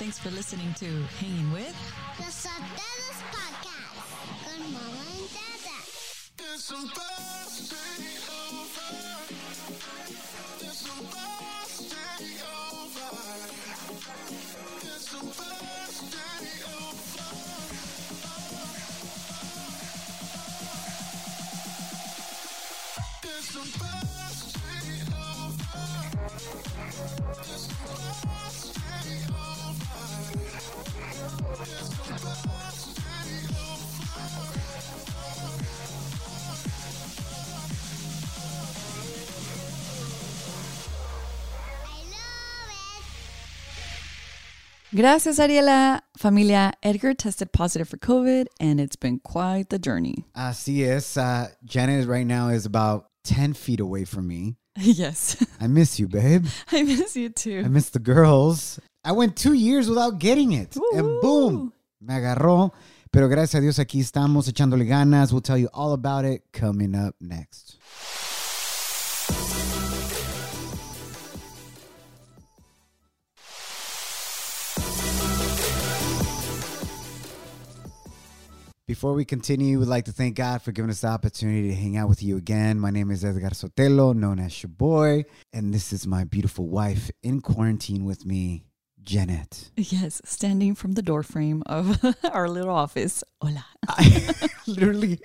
Thanks for listening to Hanging With. Los Sotelos Podcast con Mama and Dada. Over. Over. Over. Gracias, Ariela. Familia, Edgar tested positive for COVID, and it's been quite the journey. Así es. Uh, Janet right now is about 10 feet away from me. yes, I miss you, babe. I miss you too. I miss the girls. I went two years without getting it. And boom, me agarró. Pero gracias a Dios aquí estamos echándole ganas. We'll tell you all about it coming up next. Before we continue, we'd like to thank God for giving us the opportunity to hang out with you again. My name is Edgar Sotelo, known as your boy, and this is my beautiful wife in quarantine with me, Janet. Yes, standing from the doorframe of our little office. Hola. Literally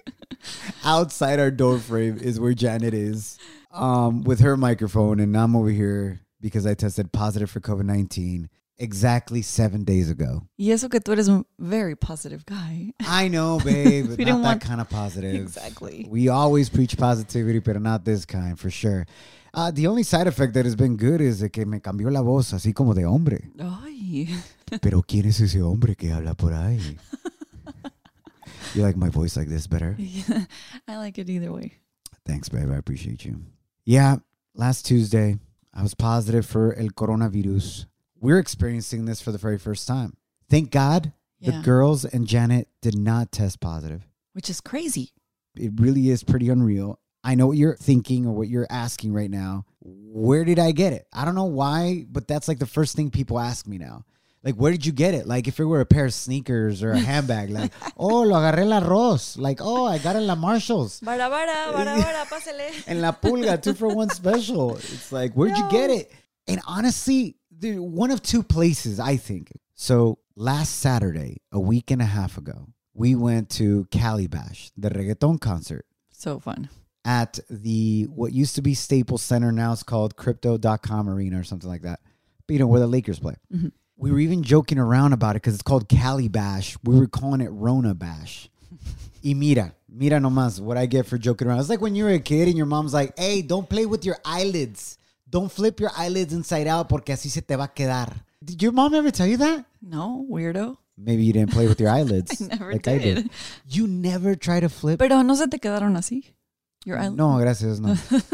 outside our door frame is where Janet is um, with her microphone, and I'm over here because I tested positive for COVID 19 exactly seven days ago. Y eso que tú eres un very positive guy. I know, babe, but not that kind of positive. Exactly. We always preach positivity, but not this kind, for sure. Uh, the only side effect that has been good is que me cambió la voz, así como de hombre. Ay. Pero ¿quién es ese hombre que habla por ahí? you like my voice like this better? Yeah, I like it either way. Thanks, babe. I appreciate you. Yeah, last Tuesday, I was positive for el coronavirus. We're experiencing this for the very first time. Thank God the girls and Janet did not test positive. Which is crazy. It really is pretty unreal. I know what you're thinking or what you're asking right now. Where did I get it? I don't know why, but that's like the first thing people ask me now. Like, where did you get it? Like, if it were a pair of sneakers or a handbag, like, oh, lo agarré en la Ross. Like, oh, I got it in La Marshalls. Bara, bara, bara, bara, pásale. and La Pulga, two for one special. It's like, where'd you get it? And honestly, the one of two places, I think. So last Saturday, a week and a half ago, we went to Cali Bash, the reggaeton concert So fun. at the what used to be Staples Center. Now it's called Crypto.com Arena or something like that. But you know, where the Lakers play. Mm-hmm. We were even joking around about it because it's called Cali Bash. We were calling it Rona Bash. y mira, mira nomás what I get for joking around. It's like when you were a kid and your mom's like, hey, don't play with your eyelids. Don't flip your eyelids inside out porque así se te va a quedar. Did your mom ever tell you that? No, weirdo. Maybe you didn't play with your eyelids. I never I did. You never try to flip Pero no se te quedaron así. Your eyel- No, gracias, no.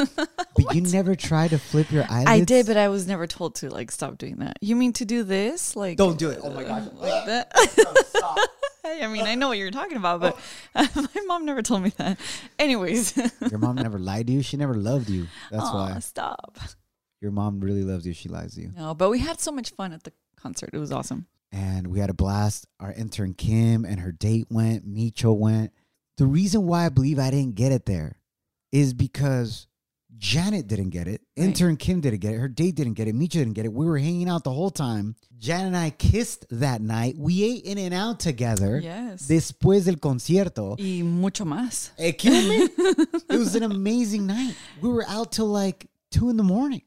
but you never try to flip your eyelids? I did, but I was never told to like stop doing that. You mean to do this? Like Don't do it. Oh my uh, God. like that? I mean, I know what you're talking about, but oh. my mom never told me that. Anyways, Your mom never lied to you? She never loved you. That's why. stop. Your mom really loves you. She lies to you. No, but we had so much fun at the concert. It was awesome. And we had a blast. Our intern Kim and her date went. Micho went. The reason why I believe I didn't get it there is because Janet didn't get it. Right. Intern Kim didn't get it. Her date didn't get it. Micho didn't get it. We were hanging out the whole time. Janet and I kissed that night. We ate in and out together. Yes. Después del concierto. y mucho más. It was an amazing night. We were out till like two in the morning.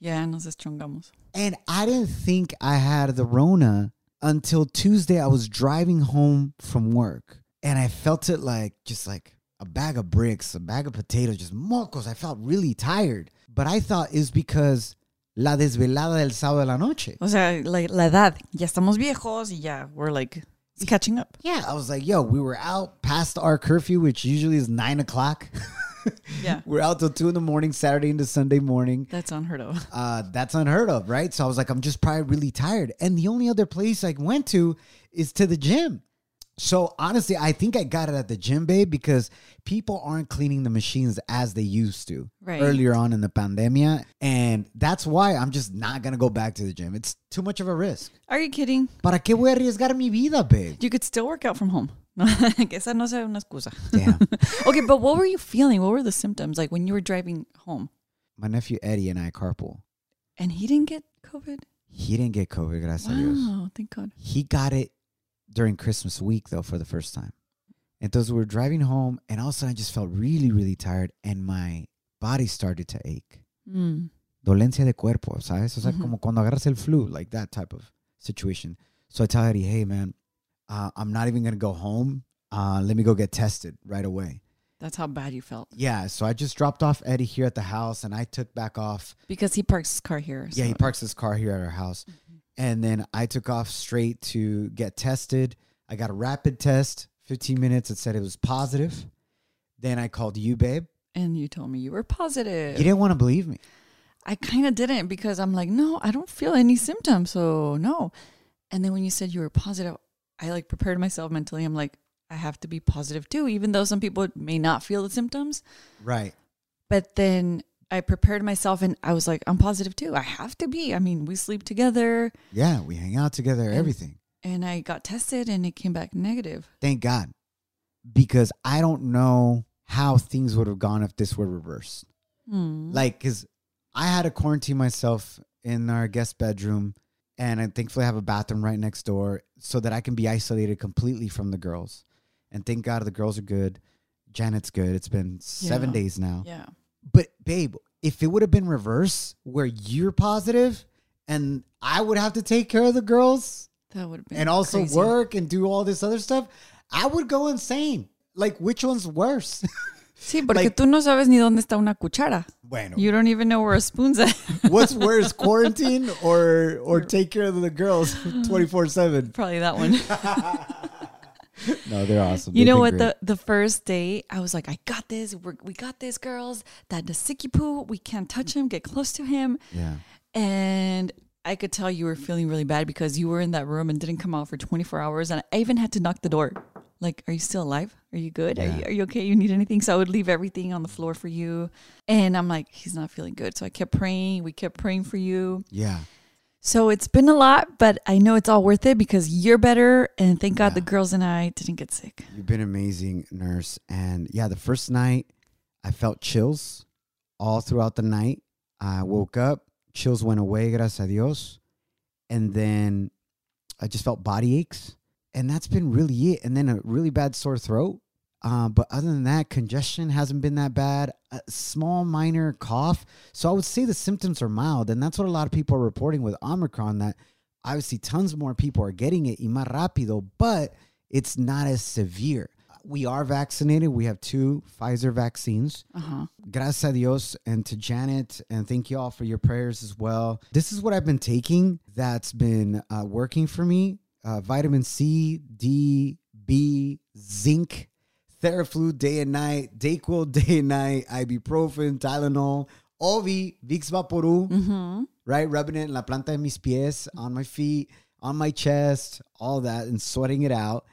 Ya nos deschongamos. And I didn't think I had the Rona until Tuesday. I was driving home from work and I felt it like just like a bag of bricks, a bag of potatoes, just mocos. I felt really tired. But I thought it was because la desvelada del sábado de la noche. O sea, like, la edad. Ya estamos viejos y ya we're like catching up. Yeah, I was like, yo, we were out past our curfew, which usually is nine o'clock. Yeah. we're out till two in the morning, Saturday into Sunday morning. That's unheard of. uh, that's unheard of, right? So I was like, I'm just probably really tired. And the only other place I went to is to the gym. So honestly, I think I got it at the gym, babe, because people aren't cleaning the machines as they used to Right. earlier on in the pandemia. And that's why I'm just not gonna go back to the gym. It's too much of a risk. Are you kidding? ¿Para qué voy a arriesgar mi vida, babe? You could still work out from home. que esa no sea una excusa. Damn. okay, but what were you feeling? What were the symptoms like when you were driving home? My nephew Eddie and I carpool. And he didn't get COVID? He didn't get COVID, gracias a Dios. Wow, thank God. He got it during Christmas week though for the first time. Entonces we were driving home and all of a sudden I just felt really, really tired and my body started to ache. Mm. Dolencia de cuerpo, ¿sabes? O sea, como cuando agarras el flu, like that type of situation. So I tell Eddie, hey man, uh, I'm not even gonna go home. Uh, let me go get tested right away. That's how bad you felt. Yeah, so I just dropped off Eddie here at the house and I took back off Because he parks his car here. Yeah, he parks his car here at our house. And then I took off straight to get tested. I got a rapid test, 15 minutes. It said it was positive. Then I called you, babe. And you told me you were positive. You didn't want to believe me. I kind of didn't because I'm like, no, I don't feel any symptoms. So no. And then when you said you were positive, I like prepared myself mentally. I'm like, I have to be positive too, even though some people may not feel the symptoms. Right. But then I prepared myself and I was like, I'm positive too. I have to be. I mean, we sleep together Yeah, we hang out together, everything. and I got tested and it came back negative. Thank God. Because I don't know how things would have gone if this were reversed. Hmm. Like, because I had to quarantine myself in our guest bedroom, and I thankfully have a bathroom right next door so that I can be isolated completely from the girls. And thank God the girls are good. Janet's good. It's been seven Yeah. days now. Yeah. But, babe, if it would have been reverse where you're positive and I would have to take care of the girls That would have been and also crazy. work and do all this other stuff, I would go insane. Like, which one's worse? Sí, porque like- tú no sabes ni dónde está una cuchara. bueno. You don't even know where a spoon's at. What's worse, quarantine or or take care of the girls twenty four seven? Probably that one. No, they're awesome. You They've know what? great. The the first day, I was like, I got this. We're, we got this, girls. That poo, we can't touch him. Get close to him. yeah, And I could tell you were feeling really bad because you were in that room and didn't come out for 24 hours. And I even had to knock the door. Like, are you still alive? Are you good? Are, you, are you okay? You need anything? So I would leave everything on the floor for you. And I'm like, he's not feeling good. So I kept praying. We kept praying for you. yeah. So it's been a lot, but I know it's all worth it because you're better. And thank God Yeah. the girls and I didn't get sick. You've been amazing, nurse. And yeah, the first night I felt chills all throughout the night. I woke up, chills went away, gracias a Dios. And then I just felt body aches. And that's been really it. And then a really bad sore throat. Uh, but other than that, congestion hasn't been that bad. A small, minor cough. So I would say the symptoms are mild. And that's what a lot of people are reporting with Omicron that obviously tons more people are getting it y más rápido, but it's not as severe. We are vaccinated. We have two Pfizer vaccines. Uh huh. Gracias a Dios and to Janet, and thank you all for your prayers as well. This is what I've been taking that's been uh, working for me uh, vitamin C, D, B, zinc, Theraflu day and night, Dayquil day and night, ibuprofen, Tylenol, Ovi, Vicks Vaporub, Mm-hmm. right? Rubbing it in la planta de mis pies, on my feet, on my chest, all that, and sweating it out.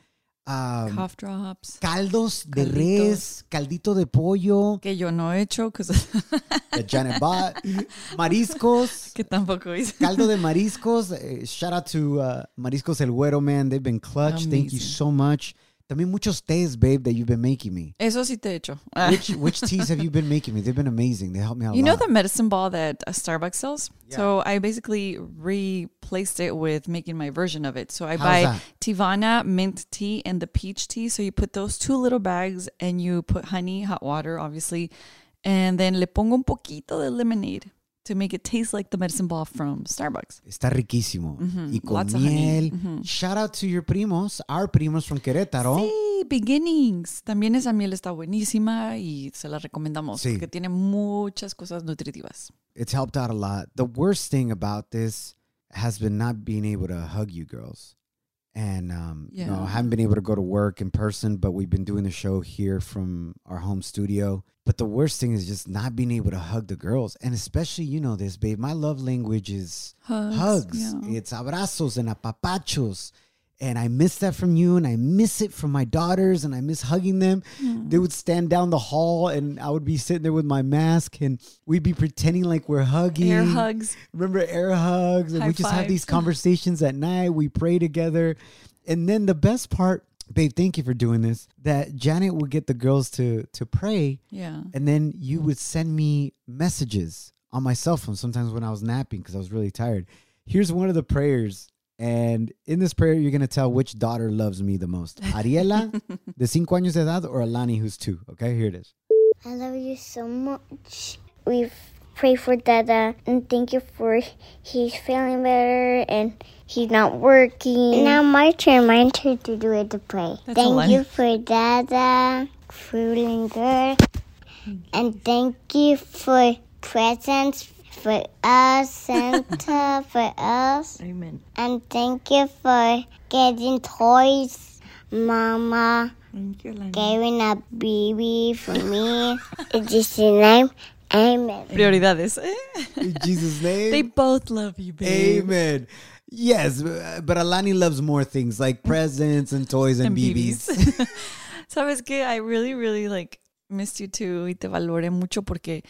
Um, Cough drops. caldos de Calditos. res, caldito de pollo, Que yo no he hecho because that Janet bought, mariscos, que tampoco hice. caldo de mariscos. eh, shout out to uh, Mariscos El Güero, man. They've been clutch. Thank you so much. También muchos tés, babe, that you've been making me. Eso sí te he hecho. Which which teas have you been making me? They've been amazing. They help me out. You know lot. the medicine ball that uh, Starbucks sells? Yeah. So I basically replaced it with making my version of it. So I How's buy that? Teavana mint tea and the peach tea. So you put those two little bags and you put honey, hot water, obviously, and then le pongo un poquito de lemonade to make it taste like the medicine ball from Starbucks. Está riquísimo. Y con Lots of honey. miel. Shout out to your primos, our primos from Querétaro. Sí, beginnings. También esa miel está buenísima y se la recomendamos Sí. porque tiene muchas cosas nutritivas. It's helped out a lot. The worst thing about this has been not being able to hug you girls. And um, you know, I haven't been able to go to work in person, but we've been doing the show here from our home studio. But the worst thing is just not being able to hug the girls. And especially, you know this, babe. My love language is Hugs, hugs. yeah. It's abrazos and apapachos. And I miss that from you, and I miss it from my daughters, and I miss hugging them. They would stand down the hall, and I would be sitting there with my mask, and we'd be pretending like we're hugging. Air hugs. Remember air hugs, and we High just have these conversations at night. We pray together, and then the best part, babe, thank you for doing this. That Janet would get the girls to to pray, Yeah. and then you would send me messages on my cell phone sometimes when I was napping because I was really tired. Here's one of the prayers. And in this prayer, you're going to tell which daughter loves me the most. Ariela, the cinco años de edad, or Alani, who's two. Okay, here it is. I love you so much. We pray for Dada and thank you for he's feeling better and he's not working. Now my turn, my turn to do it to pray. That's thank you for Dada feeling good, and thank you for presents for us, Santa for us. Amen. And thank you for getting toys, Mama. Thank you, Lani. Giving a baby for me. In your name, Amen. Prioridades. In Jesus' name. they both love you, babe. Amen. Yes, uh, but Alani loves more things like presents and toys and, And BBs. BBs. Sabes que I really, really like missed you too y te valoré mucho porque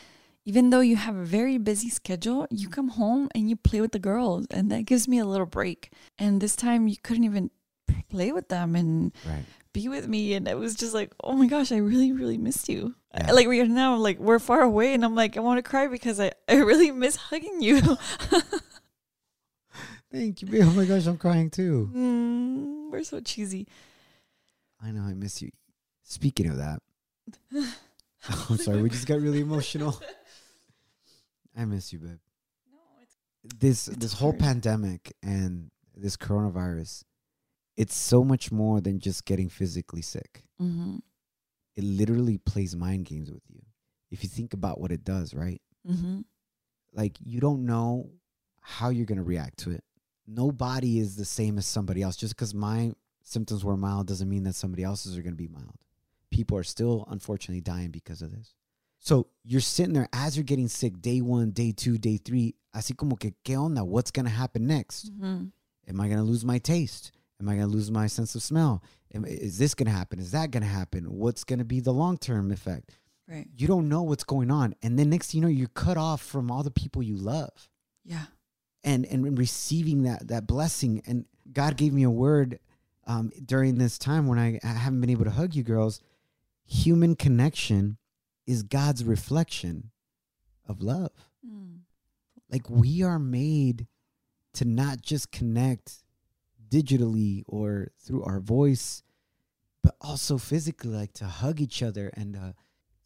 even though you have a very busy schedule, you come home and you play with the girls and that gives me a little break. And this time you couldn't even play with them and right. Be with me and it was just like, oh my gosh, I really, really missed you. Yeah. Like right now, like we're far away and I'm like, I want to cry because I, I really miss hugging you. Thank you. babe. Oh my gosh, I'm crying too. mm, we're so cheesy. I know, I miss you. Speaking of that, I'm sorry, we just got really emotional. I miss you, babe. This It's this whole pandemic and this coronavirus, it's so much more than just getting physically sick. Mm-hmm. It literally plays mind games with you. If you think about what it does, right? Mm-hmm. like you don't know how you're going to react to it. Nobody is the same as somebody else. Just because my symptoms were mild doesn't mean that somebody else's are going to be mild. People are still unfortunately dying because of this. So you're sitting there as you're getting sick, day one, day two, day three, así como que, ¿qué onda? What's going to happen next? Mm-hmm. Am I going to lose my taste? Am I going to lose my sense of smell? Am, is this going to happen? Is that going to happen? What's going to be the long term effect? Right. You don't know what's going on. And then next thing you know, you're cut off from all the people you love Yeah. and and receiving that that blessing and god gave me a word um, during this time when I, I haven't been able to hug you girls human connection is god's reflection of love Mm. like we are made to not just connect digitally or through our voice but also physically like to hug each other and uh,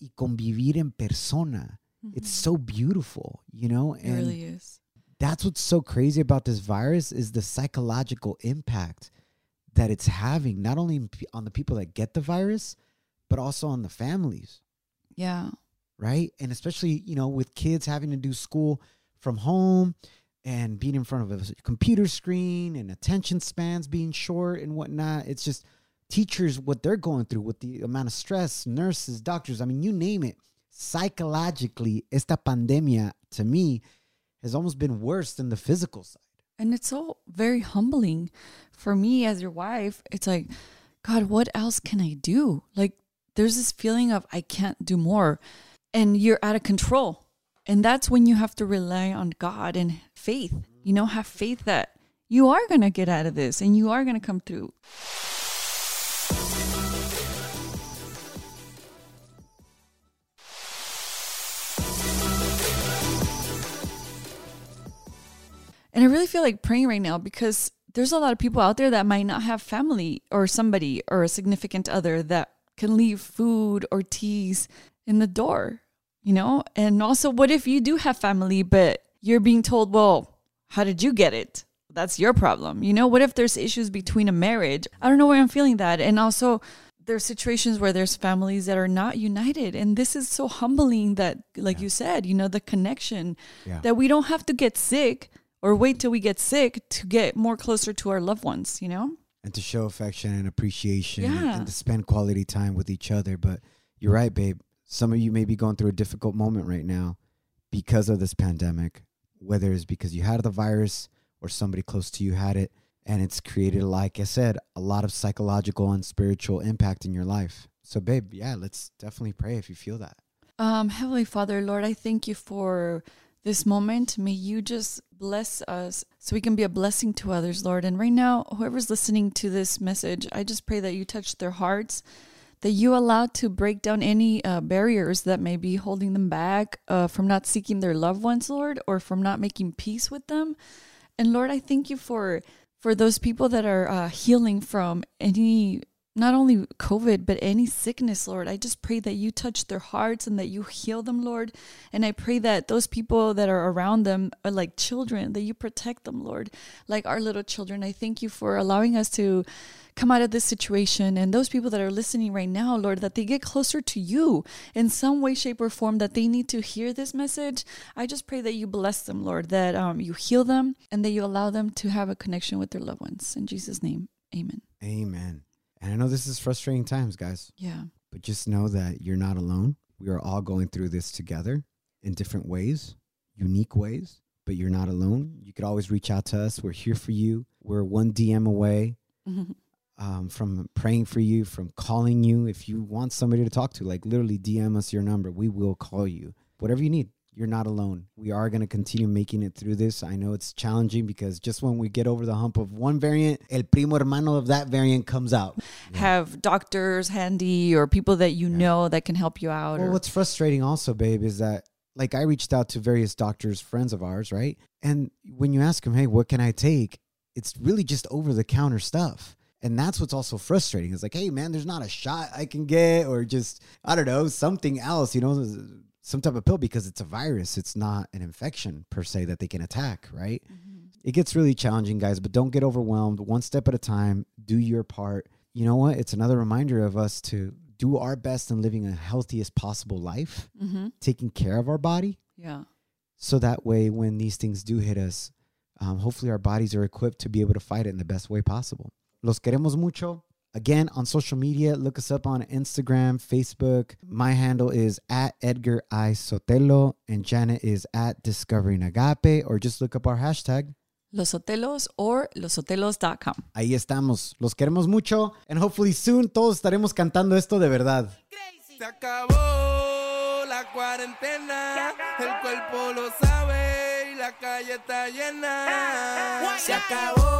y convivir en persona it's so beautiful you know It really is. that's what's so crazy about this virus is the psychological impact that it's having not only on the people that get the virus but also on the families Yeah. right and especially you know with kids having to do school from home and being in front of a computer screen and attention spans being short and whatnot it's just teachers what they're going through with the amount of stress nurses doctors i mean you name it psychologically esta pandemia to me has almost been worse than the physical side And it's so very humbling for me as your wife. It's like, God, what else can I do? Like, there's this feeling of I can't do more, and you're out of control. And that's when you have to rely on God and faith. You know, have faith that you are going to get out of this and you are going to come through. And I really feel like praying right now because there's a lot of people out there that might not have family or somebody or a significant other that can leave food or teas in the door, you know? And also, what if you do have family, but you're being told, well, how did you get it? That's your problem. You know, what if there's issues between a marriage? I don't know why I'm feeling that. And also, there's situations where there's families that are not united. And this is so humbling that, like you said, you know, the connection Yeah. that we don't have to get sick or wait till we get sick to get more closer to our loved ones, you know? and to show affection and appreciation Yeah. and to spend quality time with each other. But you're right, babe. Some of you may be going through a difficult moment right now because of this pandemic, whether it's because you had the virus or somebody close to you had it. And it's created, like I said, a lot of psychological and spiritual impact in your life. So, babe, yeah, let's definitely pray if you feel that. Um, Heavenly Father, Lord, I thank you for this moment. May you just bless us so we can be a blessing to others, Lord. And right now, whoever's listening to this message, I just pray that you touch their hearts, that you allowed to break down any uh, barriers that may be holding them back uh, from not seeking their loved ones, Lord, or from not making peace with them. And Lord, I thank you for for those people that are uh, healing from any not only COVID, but any sickness, Lord. I just pray that you touch their hearts and that you heal them, Lord. And I pray that those people that are around them are like children, that you protect them, Lord, like our little children. I thank you for allowing us to come out of this situation. And those people that are listening right now, Lord, that they get closer to you in some way, shape, or form, that they need to hear this message. I just pray that you bless them, Lord, that um, you heal them and that you allow them to have a connection with their loved ones. In Jesus' name, amen. Amen. And I know this is frustrating times, guys, Yeah. but just know that you're not alone. We are all going through this together in different ways, unique ways, but you're not alone. You could always reach out to us. We're here for you. We're one DM away um, from praying for you, from calling you. If you want somebody to talk to, like literally DM us your number. We will call you. Whatever you need, you're not alone. We are going to continue making it through this. I know it's challenging because just when we get over the hump of one variant, el primo hermano of that variant comes out. have doctors handy or people that you know that can help you out. Well, or, what's frustrating also, babe, is that like I reached out to various doctors, friends of ours, right? And when you ask them, hey, what can I take? It's really just over the counter stuff. And that's what's also frustrating. It's like, hey, man, there's not a shot I can get or just, I don't know, something else, you know, some type of pill because it's a virus. It's not an infection per se that they can attack, right? It gets really challenging, guys, but don't get overwhelmed. One step at a time, do your part. You know what? It's another reminder of us to do our best in living a healthiest possible life, Mhm. taking care of our body. yeah. So that way, when these things do hit us, um, hopefully our bodies are equipped to be able to fight it in the best way possible. Los queremos mucho. Again, on social media, look us up on Instagram, Facebook. My handle is at Edgar I Sotelo, and Janet is at Discovering Agape, or just look up our hashtag. Los Sotelos or losotelos.com. Ahí estamos. Los queremos mucho, and hopefully soon todos estaremos cantando esto de verdad. Se acabó la cuarentena, el cuerpo lo sabe y la calle está llena. Se acabó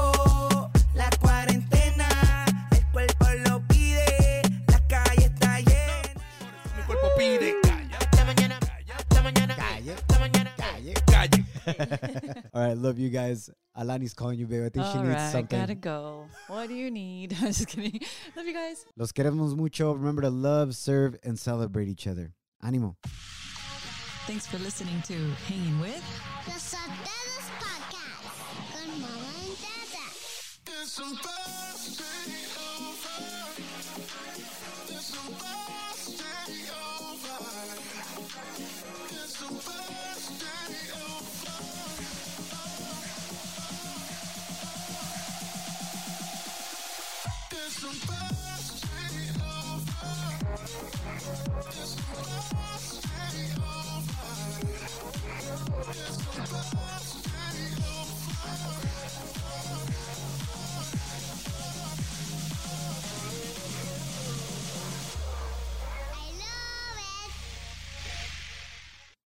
love you guys. Alani's calling you, babe. I think she needs right, something. gotta go. What do you need? I'm just kidding. Love you guys. Los queremos mucho. Remember to love, serve, and celebrate each other. Ánimo. Thanks for listening to Hanging With. Los Sotelos Podcast con Mama and Dada.